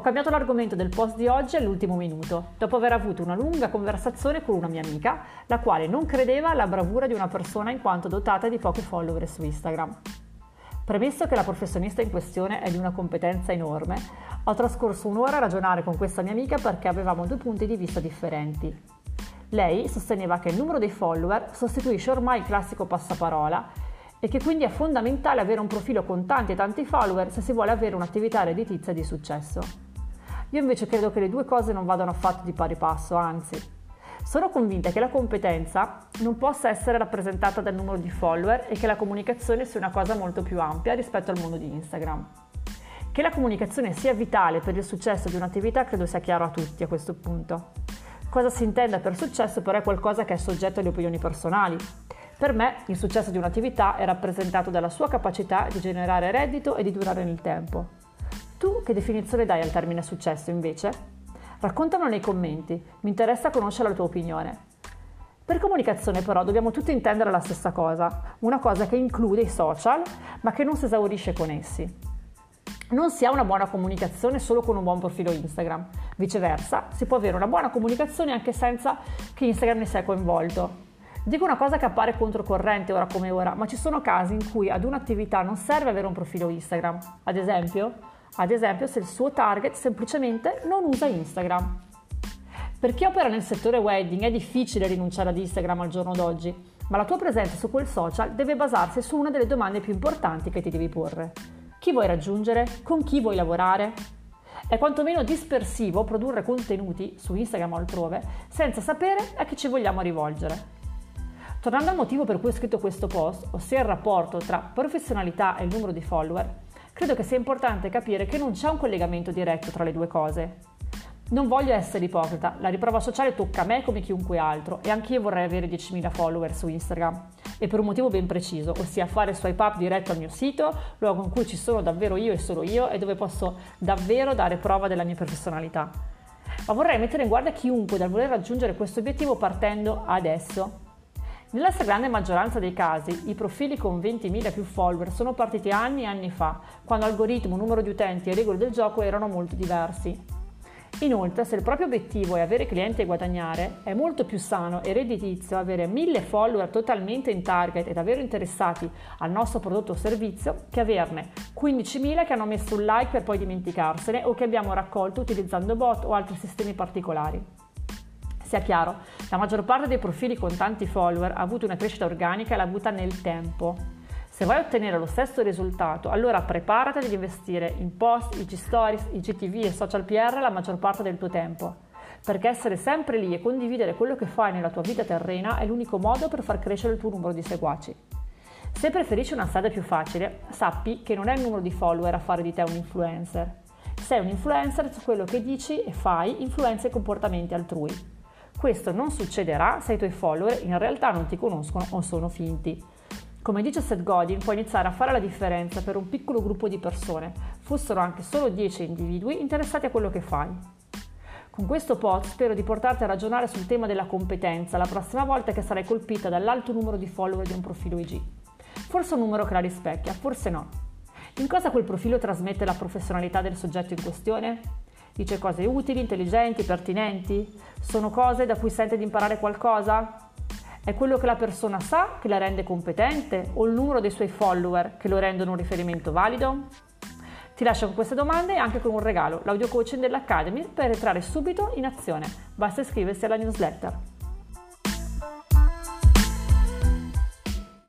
Ho cambiato l'argomento del post di oggi all'ultimo minuto, dopo aver avuto una lunga conversazione con una mia amica, la quale non credeva alla bravura di una persona in quanto dotata di pochi follower su Instagram. Premesso che la professionista in questione è di una competenza enorme, ho trascorso un'ora a ragionare con questa mia amica perché avevamo due punti di vista differenti. Lei sosteneva che il numero dei follower sostituisce ormai il classico passaparola e che quindi è fondamentale avere un profilo con tanti e tanti follower se si vuole avere un'attività redditizia di successo. Io invece credo che le due cose non vadano affatto di pari passo, anzi. Sono convinta che la competenza non possa essere rappresentata dal numero di follower e che la comunicazione sia una cosa molto più ampia rispetto al mondo di Instagram. Che la comunicazione sia vitale per il successo di un'attività credo sia chiaro a tutti a questo punto. Cosa si intenda per successo però è qualcosa che è soggetto alle opinioni personali. Per me il successo di un'attività è rappresentato dalla sua capacità di generare reddito e di durare nel tempo. Che definizione dai al termine successo invece? Raccontamelo nei commenti, mi interessa conoscere la tua opinione. Per comunicazione però dobbiamo tutti intendere la stessa cosa, una cosa che include i social ma che non si esaurisce con essi. Non si ha una buona comunicazione solo con un buon profilo Instagram, viceversa si può avere una buona comunicazione anche senza che Instagram ne sia coinvolto. Dico una cosa che appare controcorrente ora come ora, ma ci sono casi in cui ad un'attività non serve avere un profilo Instagram. Ad esempio, ad esempio se il suo target semplicemente non usa Instagram. Per chi opera nel settore wedding è difficile rinunciare ad Instagram al giorno d'oggi, ma la tua presenza su quel social deve basarsi su una delle domande più importanti che ti devi porre. Chi vuoi raggiungere? Con chi vuoi lavorare? È quantomeno dispersivo produrre contenuti su Instagram o altrove senza sapere a chi ci vogliamo rivolgere. Tornando al motivo per cui ho scritto questo post, ossia il rapporto tra professionalità e il numero di follower, credo che sia importante capire che non c'è un collegamento diretto tra le due cose. Non voglio essere ipocrita, la riprova sociale tocca a me come chiunque altro e anch'io vorrei avere 10.000 follower su Instagram. E per un motivo ben preciso, ossia fare swipe up diretto al mio sito, luogo in cui ci sono davvero io e solo io e dove posso davvero dare prova della mia professionalità. Ma vorrei mettere in guardia chiunque dal voler raggiungere questo obiettivo partendo adesso. Nella stragrande maggioranza dei casi, i profili con 20.000 più follower sono partiti anni e anni fa, quando algoritmo, numero di utenti e regole del gioco erano molto diversi. Inoltre, se il proprio obiettivo è avere clienti e guadagnare, è molto più sano e redditizio avere 1000 follower totalmente in target e davvero interessati al nostro prodotto o servizio che averne 15.000 che hanno messo un like per poi dimenticarsene o che abbiamo raccolto utilizzando bot o altri sistemi particolari. Sia chiaro, la maggior parte dei profili con tanti follower ha avuto una crescita organica e l'ha avuta nel tempo. Se vuoi ottenere lo stesso risultato, allora preparati ad investire in post, IG stories, IGTV e social PR la maggior parte del tuo tempo. Perché essere sempre lì e condividere quello che fai nella tua vita terrena è l'unico modo per far crescere il tuo numero di seguaci. Se preferisci una strada più facile, sappi che non è il numero di follower a fare di te un influencer. Sei un influencer su quello che dici e fai influenza i comportamenti altrui. Questo non succederà se i tuoi follower in realtà non ti conoscono o sono finti. Come dice Seth Godin, puoi iniziare a fare la differenza per un piccolo gruppo di persone, fossero anche solo 10 individui interessati a quello che fai. Con questo post spero di portarti a ragionare sul tema della competenza la prossima volta che sarai colpita dall'alto numero di follower di un profilo IG. Forse un numero che la rispecchia, forse no. In cosa quel profilo trasmette la professionalità del soggetto in questione? Dice cose utili, intelligenti, pertinenti? Sono cose da cui sente di imparare qualcosa? È quello che la persona sa che la rende competente o il numero dei suoi follower che lo rendono un riferimento valido? Ti lascio con queste domande e anche con un regalo, l'audio coaching dell'Academy per entrare subito in azione. Basta iscriversi alla newsletter.